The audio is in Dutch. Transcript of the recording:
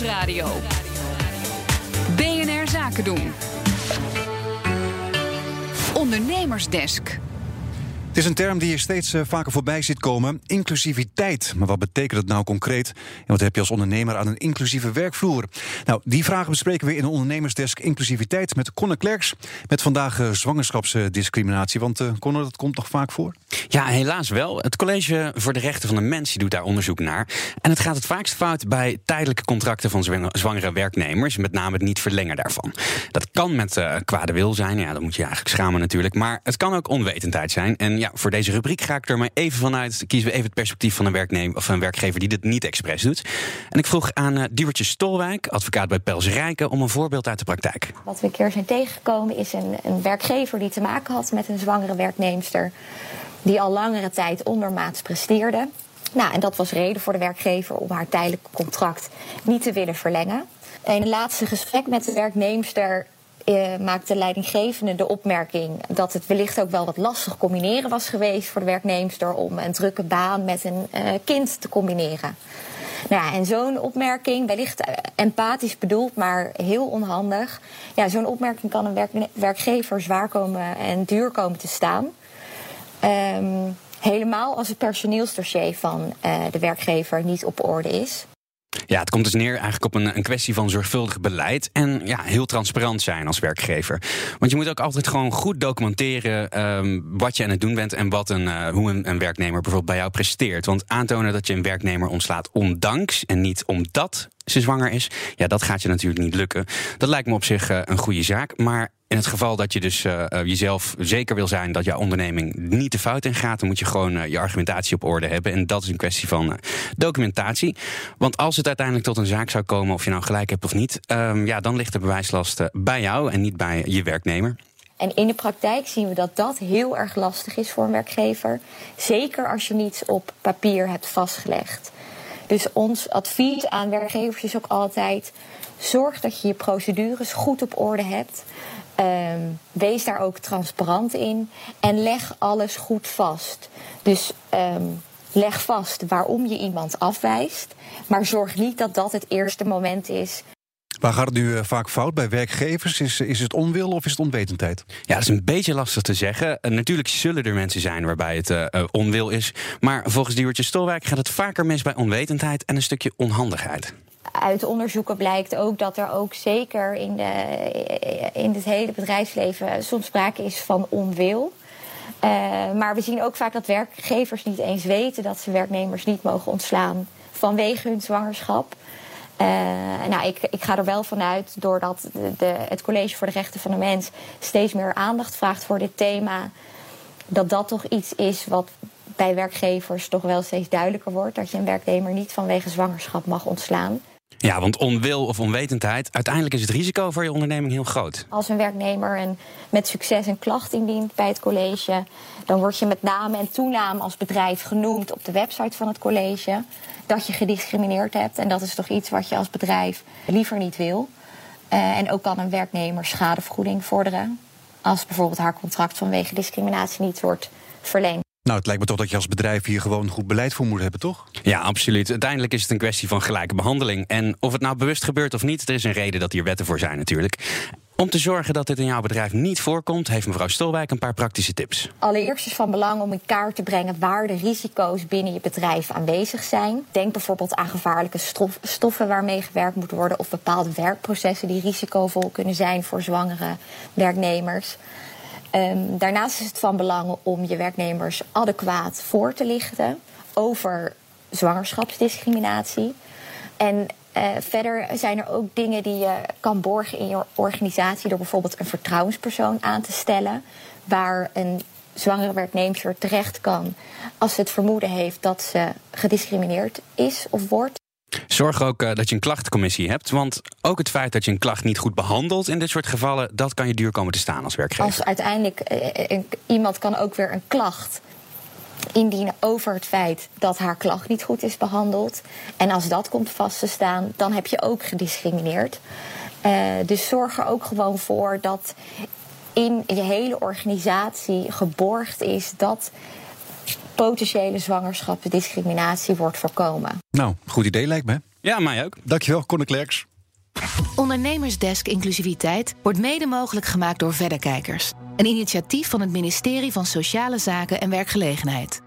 Nieuwsradio. BNR Zaken doen. Ondernemersdesk. Is een term die je steeds eh, vaker voorbij ziet komen: inclusiviteit. Maar wat betekent het nou concreet? En wat heb je als ondernemer aan een inclusieve werkvloer? Nou, die vragen bespreken we in de ondernemersdesk inclusiviteit met Conor Klerks. Met vandaag uh, zwangerschapsdiscriminatie. Want uh, Conor, dat komt nog vaak voor? Ja, helaas wel. Het College voor de Rechten van de Mens doet daar onderzoek naar. En het gaat het vaakst fout bij tijdelijke contracten van zwangere werknemers. Met name het niet verlengen daarvan. Dat kan met uh, kwade wil zijn. Ja, dan moet je eigenlijk schamen natuurlijk. Maar het kan ook onwetendheid zijn. En ja, voor deze rubriek ga ik er maar even vanuit. Kiezen we even het perspectief van een, werknemer, of een werkgever die dit niet expres doet. En ik vroeg aan uh, Duwertje Stolwijk, advocaat bij Pels Rijken, om een voorbeeld uit de praktijk. Wat we een keer zijn tegengekomen is een, een werkgever die te maken had met een zwangere werknemster die al langere tijd ondermaats presteerde. Nou, en dat was reden voor de werkgever om haar tijdelijke contract niet te willen verlengen. In het laatste gesprek met de werknemster eh, maakte de leidinggevende de opmerking dat het wellicht ook wel wat lastig combineren was geweest voor de werknemster om een drukke baan met een uh, kind te combineren. Nou ja, en zo'n opmerking, wellicht empathisch bedoeld, maar heel onhandig. Ja, zo'n opmerking kan een werk werkgever zwaar komen en duur komen te staan. Um, helemaal als het personeelsdossier van de werkgever niet op orde is. Ja, het komt dus neer eigenlijk op een, een kwestie van zorgvuldig beleid en ja, heel transparant zijn als werkgever. Want je moet ook altijd gewoon goed documenteren um, wat je aan het doen bent en wat een, uh, hoe een, werknemer bijvoorbeeld bij jou presteert. Want aantonen dat je een werknemer ontslaat ondanks en niet omdat ze zwanger is, ja, dat gaat je natuurlijk niet lukken. Dat lijkt me op zich uh, een goede zaak. Maar in het geval dat je dus uh, jezelf zeker wil zijn dat jouw onderneming niet de fout in gaat, dan moet je gewoon uh, je argumentatie op orde hebben. En dat is een kwestie van documentatie. Want als het uiteindelijk tot een zaak zou komen, of je nou gelijk hebt of niet, um, ja, dan ligt de bewijslast bij jou en niet bij je werknemer. En in de praktijk zien we dat dat heel erg lastig is voor een werkgever. Zeker als je niets op papier hebt vastgelegd. Dus ons advies aan werkgevers is ook altijd: zorg dat je je procedures goed op orde hebt. Um, wees daar ook transparant in en leg alles goed vast. Dus um, leg vast waarom je iemand afwijst, maar zorg niet dat dat het eerste moment is Waar gaat het nu uh, vaak fout bij werkgevers? Is, is het onwil of is het onwetendheid? Ja, dat is een beetje lastig te zeggen. Uh, natuurlijk zullen er mensen zijn waarbij het uh, onwil is. Maar volgens Diewertje Stolwijk gaat het vaker mis bij onwetendheid en een stukje onhandigheid uit onderzoeken blijkt ook dat er ook zeker in, de, in het hele bedrijfsleven soms sprake is van onwil. Uh, maar we zien ook vaak dat werkgevers niet eens weten dat ze werknemers niet mogen ontslaan vanwege hun zwangerschap. Uh, nou, ik, ik, ga er wel vanuit, doordat de, de, het College voor de Rechten van de Mens steeds meer aandacht vraagt voor dit thema, dat dat toch iets is wat bij werkgevers toch wel steeds duidelijker wordt. Dat je een werknemer niet vanwege zwangerschap mag ontslaan. Ja, want onwil of onwetendheid, uiteindelijk is het risico voor je onderneming heel groot. Als een werknemer een, met succes een klacht indient bij het college, dan word je met naam en toenaam als bedrijf genoemd op de website van het college dat je gediscrimineerd hebt. En dat is toch iets wat je als bedrijf liever niet wil. Uh, en ook kan een werknemer schadevergoeding vorderen als bijvoorbeeld haar contract vanwege discriminatie niet wordt verlengd. Nou, het lijkt me toch dat je als bedrijf hier gewoon goed beleid voor moet hebben, toch? Ja, absoluut. Uiteindelijk is het een kwestie van gelijke behandeling. En of het nou bewust gebeurt of niet, er is een reden dat hier wetten voor zijn natuurlijk. Om te zorgen dat dit in jouw bedrijf niet voorkomt, heeft mevrouw Stolwijk een paar praktische tips. Allereerst is van belang om in kaart te brengen waar de risico's binnen je bedrijf aanwezig zijn. Denk bijvoorbeeld aan gevaarlijke stof, stoffen waarmee gewerkt moet worden of bepaalde werkprocessen die risicovol kunnen zijn voor zwangere werknemers. Um, daarnaast is het van belang om je werknemers adequaat voor te lichten over zwangerschapsdiscriminatie. En uh, verder zijn er ook dingen die je kan borgen in je organisatie door bijvoorbeeld een vertrouwenspersoon aan te stellen, waar een zwangere werknemer terecht kan als ze het vermoeden heeft dat ze gediscrimineerd is of wordt. Zorg ook uh, dat je een klachtencommissie hebt. Want ook het feit dat je een klacht niet goed behandelt in dit soort gevallen, dat kan je duur komen te staan als werkgever. Als uiteindelijk uh, iemand kan ook weer een klacht indienen over het feit dat haar klacht niet goed is behandeld. En als dat komt vast te staan, dan heb je ook gediscrimineerd. Dus zorg er ook gewoon voor dat in je hele organisatie geborgd is dat potentiële zwangerschapsdiscriminatie wordt voorkomen. Nou, goed idee lijkt me. Ja, mij ook. Dankjewel, Conor Klerks. Ondernemersdesk Inclusiviteit wordt mede mogelijk gemaakt door Verderkijkers. Een initiatief van het ministerie van Sociale Zaken en Werkgelegenheid.